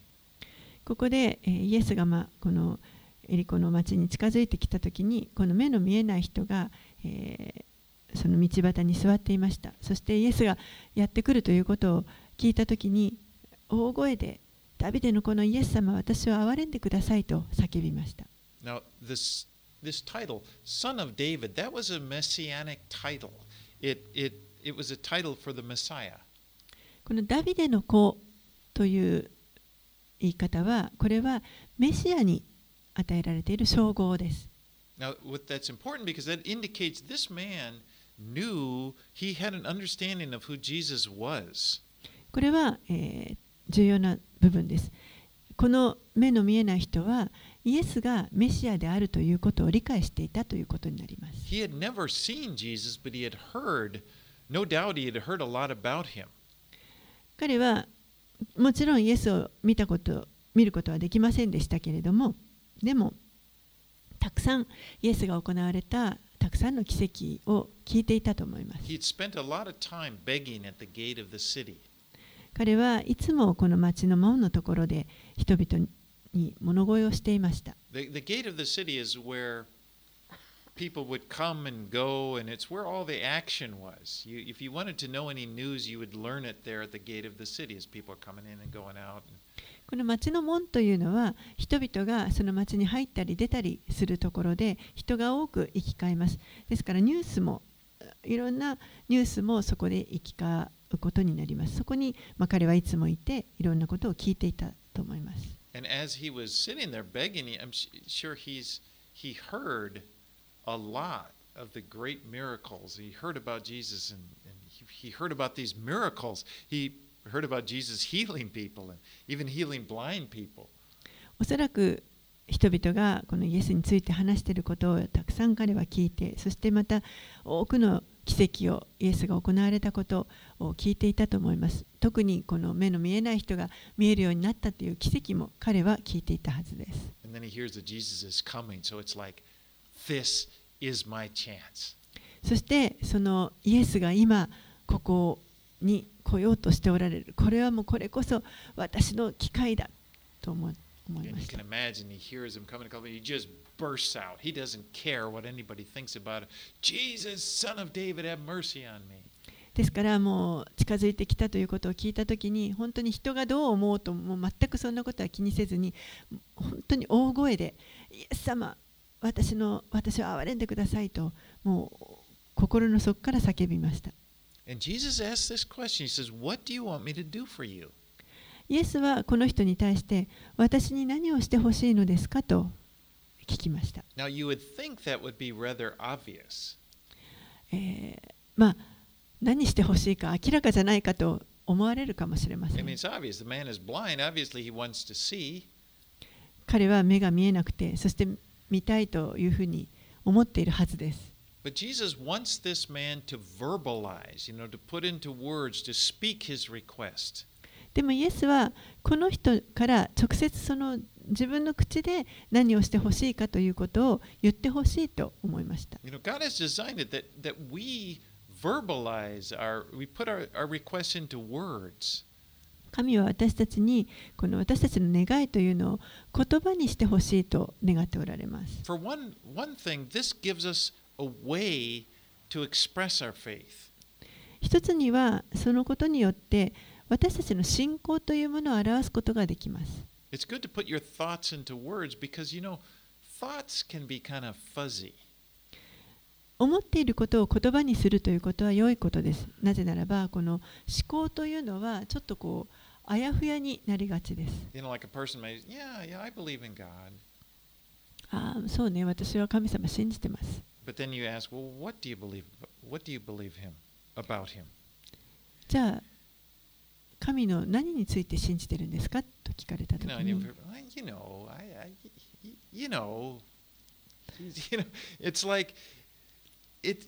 ここで、えーイエスが、まあ、このエリコの町に近づいてきた時にこの目の見えない人が、えーその道端に座っていましたそしてイエスがやってくるということを聞いた時に大声で「ダビデの子のイエス様私を憐れんでください」と叫びました Now, this this title, Son of David, that was a messianic title. It it it was a title for the Messiah. このダビデの子という言い方はこれはメシアに与えられている称号です Now, what that's important because that indicates this man knew he had an understanding of who Jesus was. これは、えー重要な部分です。この目の見えない人はイエスがメシアであるということを理解していたということになります。He had never seen Jesus, but he had heard, no doubt he had heard a lot about him. 彼はもちろんイエスを見たこと見ることはできませんでしたけれどもでもたくさんイエスが行われたたくさんの奇跡を聞いていたと思います He'd spent a lot of time begging at the gate of the city. 彼はいつもこの町の門のところで人々に物乞いをしていました The, the gate of the city is where people would come and go, and it's where all the action was. You, if you wanted to know any news, you would learn it there at the gate of the city as people are coming in and going out. この町の門というのは人々がその町に入ったり出たりするところで人が多く行き交いますですからニュースもいろんなニュースもそこで行き交うことになります。そこに、ま、彼はいつもいて、いろんなことを聞いていたと思います。おそらく人々がこのイエスについて話していることをたくさん彼は聞いて、そしてまた多くの奇跡をイエスが行われたことを聞いていたと思います特にこの目の見えない人が見えるようになったという奇跡も彼は聞いていたはずです coming. So like, そしてそのイエスが今ここに来ようとしておられるこれはもうこれこそ私の機会だと思い思いました。ですからもう近づいてきたということを聞いたときに本当に人がどう思うともう全くそんなことは気にせずに本当に大声で「イエス様私,の私を憐れんでください」ともう心の底から叫びました。And Jesus asked this question. He says, What do you want me to do for you? イエスはこの人に対して私に何をしてほしいのですかと聞きました、Now, you would think that would be rather obvious. えーまあ何してほしいか明らかじゃないかと思われるかもしれませ I ん mean, it's obvious. The man is blind. Obviously, he wants to see. 彼は目が見えなくてそして見たいというふうに思っているはずです But Jesus wants this man to verbalize, you know, to put into words, to speak his request. でもイエスはこの人から直接その自分の口で何をしてほしいかということを言ってほしいと思いました。神は私たちにこの私たちの願いというのを言葉にしてほしいと願っておられます。一つにはそのことによって私たちの信仰というものを表すことができます。思っていることを言葉にするということは良いことです。なぜならば、この思考というのはちょっとこう、あやふやになりがちです。そうね、私は神様信じてます。じゃあ、神の何について信じてるんですかと聞かれた you, に、you know, I, I, you know, you know, it's like it,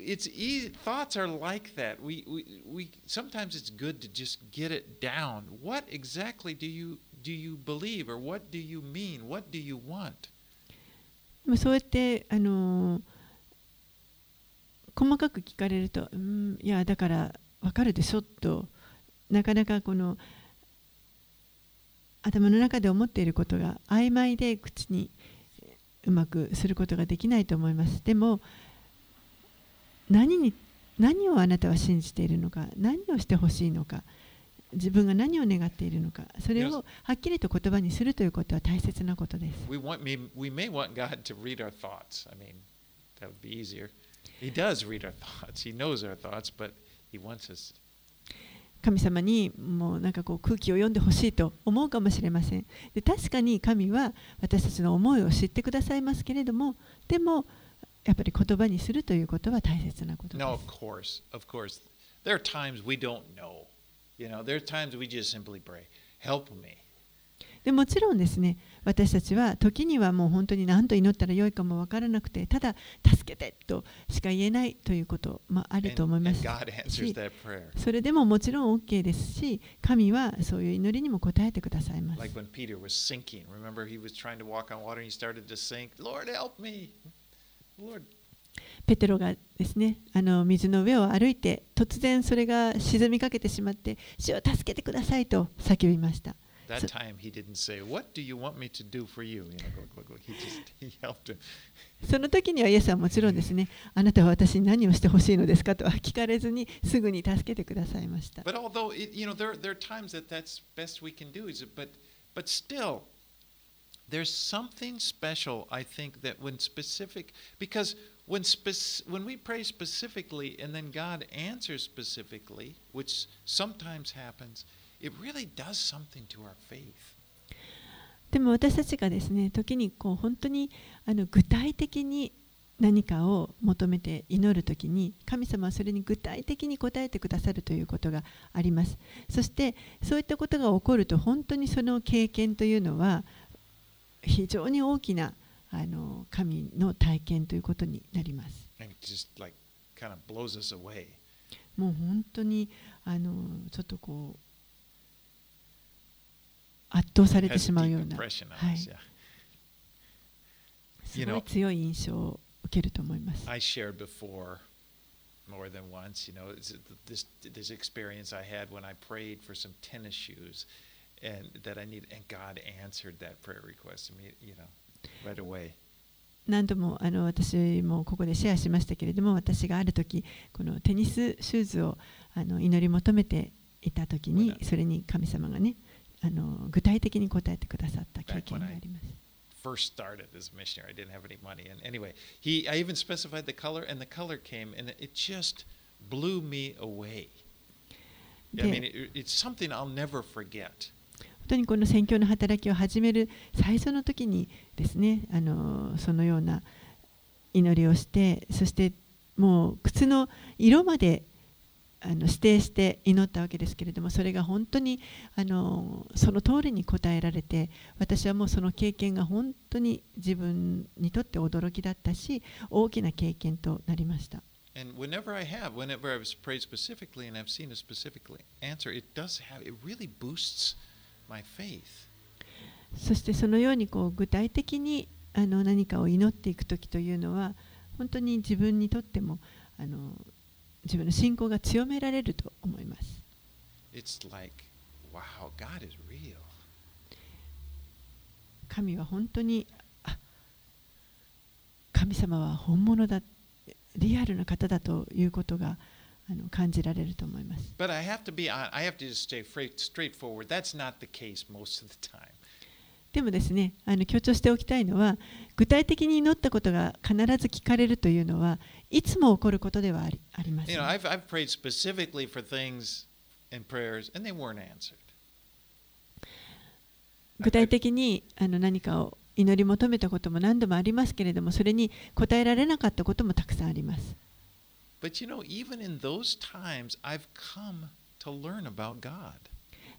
it's easy. Thoughts are like that. We, we, we sometimes it's good to just get it down. What exactly do you do you believe, or what do you mean? What do you want? でもそうやって、あのー細かく聞かれると、うん、いや、だから分かるでしょとなかなかこの頭の中で思っていることが曖昧で口にうまくすることができないと思います。でも何,に何をあなたは信じているのか何をしてほしいのか自分が何を願っているのかそれをはっきりと言葉にするということは大切なことです。神様にもうなんかこう空気を読んでほしいと思うかもしれませんで確かに神は私たちの思いを知ってくださいますけれどもでもやっぱり言葉にするということは大切なことです No, of course, of course. There are times we don't know. You know, there are times we just simply pray, help me. でもちろんですね私たちは時にはもう本当に何と祈ったらよいかも分からなくてただ助けてとしか言えないということもあると思いますし.それでももちろん OK ですし神はそういう祈りにも応えてくださいます Like when Peter was sinking. Remember, he was trying to walk on water and he started to sink. Lord, help me. Lord, ペテロがですねあの水の上を歩いて突然それが沈みかけてしまって主を助けてくださいと叫びました that So- time he didn't say, What do you want me to do for you? You know, go, go, go. He just he helped him. その時にはイエスはもちろんですねあなたは私に何をしてほしいのですかとは聞かれずにすぐに助けてくださいました But although it, you know there there are times that that's best we can do is it, but but still there's something special I think that when specific because when spec- when we pray specifically and then God answers specifically which sometimes happens it really does something to our faith. でも私たちがですね時にこう本当にあの具体的に何かを求めて祈る時に神様はそれに具体的に応えてくださるということがあります。そしてそういったことが起こると本当にその経験というのは非常に大きなあの神の体験ということになります。And it just like kind of blows us away. もう本当にあのちょっとこう圧倒されてしまうようなはいすごい強い印象を受けると思います。I shared before more than once, you know, this this experience I had when I prayed for some tennis shoes and that I need and God answered that prayer request you know, right away. 何度もあの私もここでシェアしましたけれども私がある時このテニスシューズをあの祈り求めていた時にそれに神様がねあの具体的に答えてくださった経験があります。First started as a missionary, I didn't have any money, and anyway, he I even specified the color, and the color came, and it just blew me away. I mean, で it, it's something I'll never forget. 本当にこの宣教の働きを始める最初の時にですねあのそのような祈りをしてそしてもう靴の色まであの指定して祈ったわけですけれどもそれが本当にあのその通りに答えられて私はもうその経験が本当に自分にとって驚きだったし大きな経験となりました。And whenever I have, whenever I've prayed specifically and I've seen a specific answer, it does have, it really boosts my faith. そしてそのようにこう具体的にあの何かを祈っていく時というのは本当に自分にとってもあの自分の信仰が強められると思います。It's like, wow, God is real. 神は本当にあ神様は本物だリアルな方だということがあの感じられると思います。But I have to be, I have to just stay fra- straightforward. That's not the case most of the time. でもですね、あの強調しておきたいのは、具体的に祈ったことが必ず聞かれるというのは、いつも起こることではあり,あります、具体的にあの何かを祈り求めたことも何度もありますけれども、それに答えられなかったこともたくさんあります。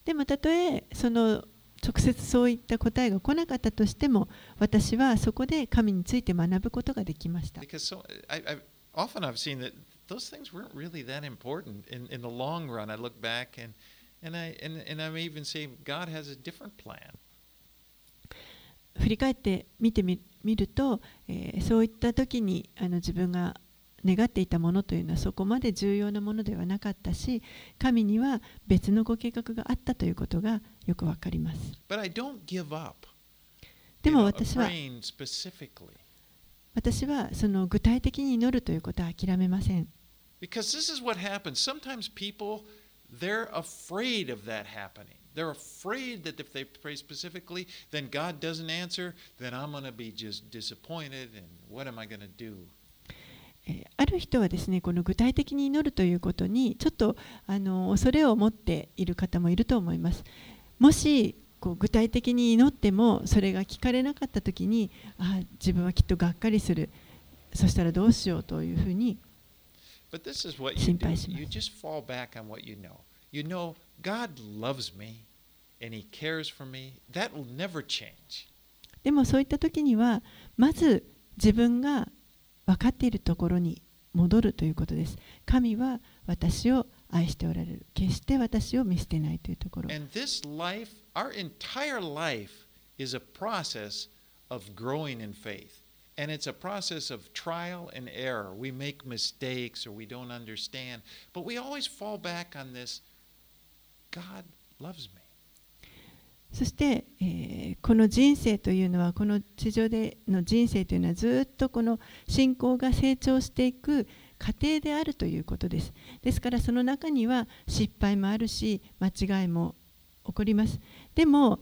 でも、たとえその直接そういった答えが来なかったとしても私はそこで神について学ぶことができました。振り返って見てみると、えー、そういった時にあの自分が願っていたものというのはそこまで重要なものではなかったし神には別のご計画があったということがよくわかります。でも私は.私はその具体的に祈るということは諦めません。Because this is what happens. Sometimes people, they're afraid of that happening. They're afraid that if they pray specifically, then God doesn't answer, then I'm going to be just disappointed, and what am I going to do? えーある人はですねこの具体的に祈るということにちょっとあの恐れを持っている方もいると思います。もしこう具体的に祈ってもそれが聞かれなかった時にあ自分はきっとがっかりするそしたらどうしようというふうに心配します。でもそういった時には、まず自分が分かっているところに戻るということです。神は私を愛しておられる。決して私を見捨てないというところ。そして、えー、この人生というのはこの地上での人生というのはずっとこの信仰が成長していく。過程であるということです。ですからその中には失敗もあるし間違いも起こります。でも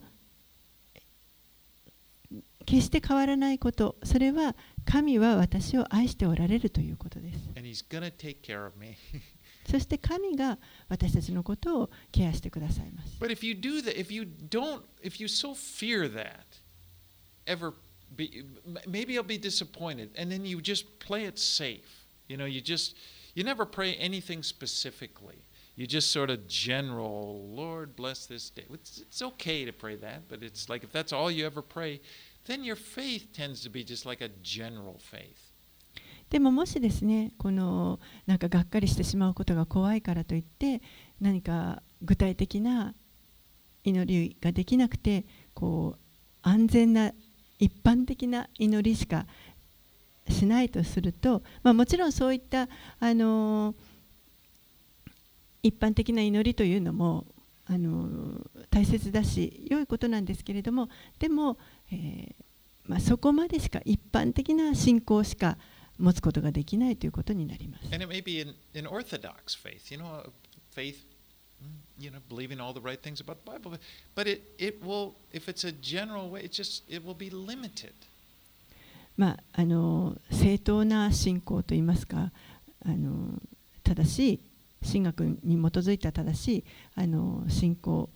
決して変わらないこと、それは神は私を愛しておられるということです。そして神が私たちのことをケアしてくださいます。You know, you just, you never pray anything specifically. You just sort of general, Lord bless this day. It's, it's okay to pray that, but it's like if that's all you ever pray, then your faith tends to be just like a general faith. でももしですねこのなんかがっかりしてしまうことが怖いからといって何か具体的な祈りができなくてこう安全な一般的な祈りしかしないとすると、まあ、もちろんそういったあの一般的な祈りというのもあの大切だし良いことなんですけれどもでも、えーまあ、そこまでしか一般的な信仰しか持つことができないということになります。And it may be an, an orthodox faith, you know, faith, you know, believing all the right things about the Bible. But it, it will, if it's a general way, it just, it will be limited. まあ、あの正当な信仰といいますかあの正しい神学に基づいた正しいあの信仰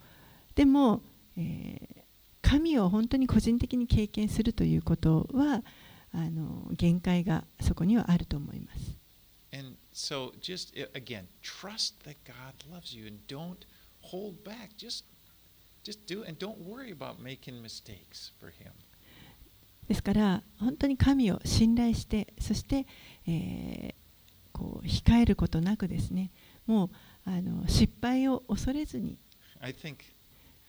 でも、えー神を本当に個人的に経験するということはあの限界がそこにはあると思います。And so just, again, trust that God loves you and don't hold back. Just, just do and don't worry about making mistakes for Him. ですから本当に神を信頼してそして、えーこう控えることなくですねもうあの失敗を恐れずに I think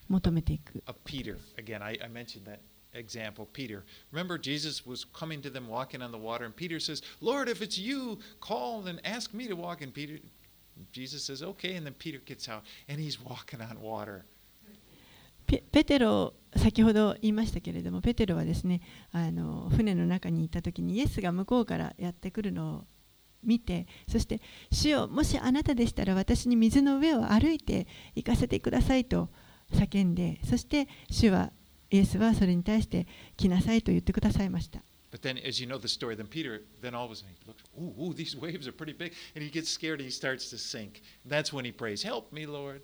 求めていく Peter. Again, I, I mentioned that example, Peter. Remember, Jesus was coming to them walking on the water, and Peter says, Lord, if it's you, call and ask me to walk. And Peter, Jesus says, Okay. And then Peter gets out, and he's walking on water. ペテロ先ほど言いましたけれどもペテロはですねあの船の中にいた時にイエスが向こうからやってくるのを見てそして「主よもしあなたでしたら私に水の上を歩いて行かせてください」と叫んでそして主はイエスはそれに対して「来なさい」と言ってくださいました。But then, as you know the story, then Peter, then all of a sudden he looks, ooh, ooh, these waves are pretty big. And he gets scared and he starts to sink. That's when he prays, Help me, Lord.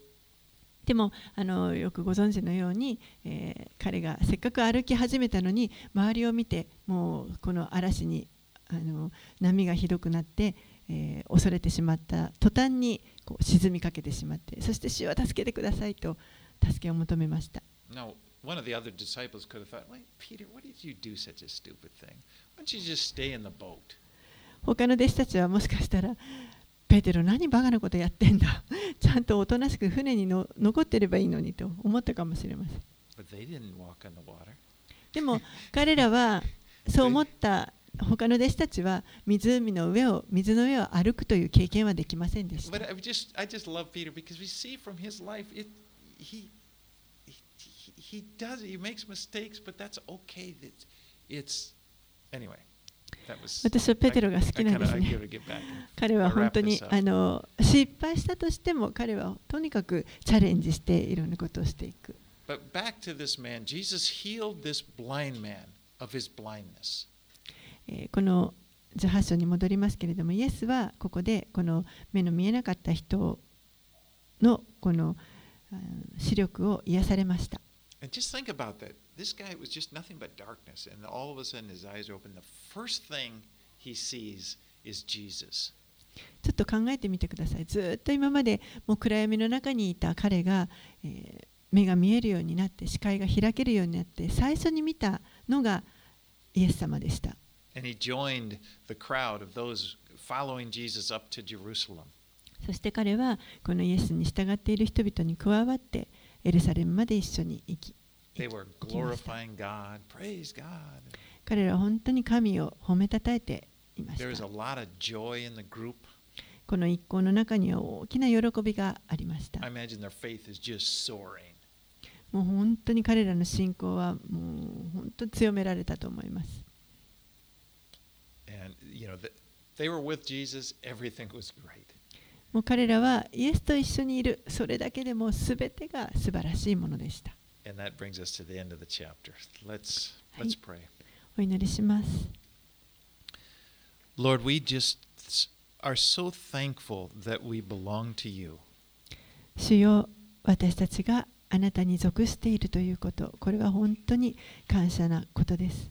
でもあのよくご存知のように、えー彼がせっかく歩き始めたのに周りを見てもうこの嵐にあの波がひどくなって、えー恐れてしまった途端にこう沈みかけてしまってそして主は助けてくださいと助けを求めました。Now, one of the other disciples could have thought, Wait, Peter, what did you do such a stupid thing? Why don't you just stay in the boat? 他の弟子たちはもしかしたら何バカなことやってんだ？ちゃんとおとなしく船にの残ってればいいのにと思ったかもしれません。でも彼らは そう思った他の弟子たちは湖の上を水の上を歩くという経験はできませんでした。私はペテロが好きなんですね。彼は本当にあの失敗したとしても彼はとにかくチャレンジしていろんなことをしていく。えこの18章に戻りますけれども、イエスはここでこの目の見えなかった人の,この視力を癒されました。First thing he sees is Jesus. ちょっと考えてみてください。ずっと今までもう暗闇の中にいた彼が、えー目が見えるようになって視界が開けるようになって最初に見たのがイエス様でした。And he joined the crowd of those following Jesus up to Jerusalem. そして彼はこのイエスに従っている人々に加わってエルサレムまで一緒に行き They were 彼らは本当に神を褒めたたえていました a lot of joy in the group. この一行の中には大きな喜びがありました I imagine their faith is just soaring. もう本当に彼らの信仰はもう本当に強められたと思います And, you know, th- they were with Jesus. Everything was great. もう彼らはイエスと一緒にいるそれだけでもう全てが素晴らしいものでした And that brings us to the end of the chapter. Let's, はい。let's pray. お祈りします Lord, we just are so thankful that we belong to you. 主よ私たちがあなたに属しているということこれは本当に感謝なことです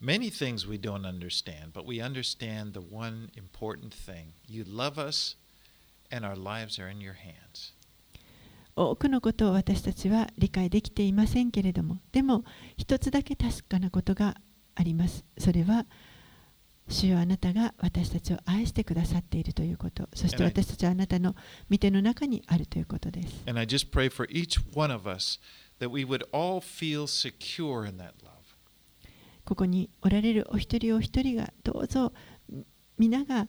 Many things we don't understand, but we understand the one important thing. You love us, and our lives are in your hands. 多くのことを私たちは理解できていませんけれどもでも一つだけ確かなことがありますそれは主よあなたが私たちを愛してくださっているということそして私たちはあなたの御手の中にあるということです And I just pray for each one of us that we would all feel secure in that love. ここにおられるお一人お一人がどうぞ皆が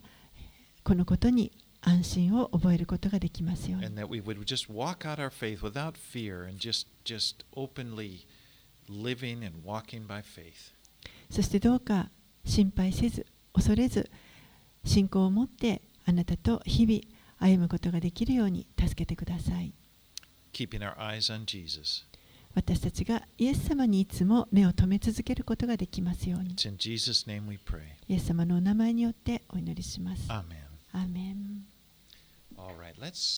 このことに安心を覚えることができますように and that we would just walk out our faith without fear and just just openly living and walking by faith そしてどうか心配せず恐れず信仰を持ってあなたと日々歩むことができるように助けてください。Keeping our eyes on Jesus. 私たちがイエス様にいつも目を留め続けることができますように。イエス様のお名前によってお祈りします。Amen. アーメン all right let's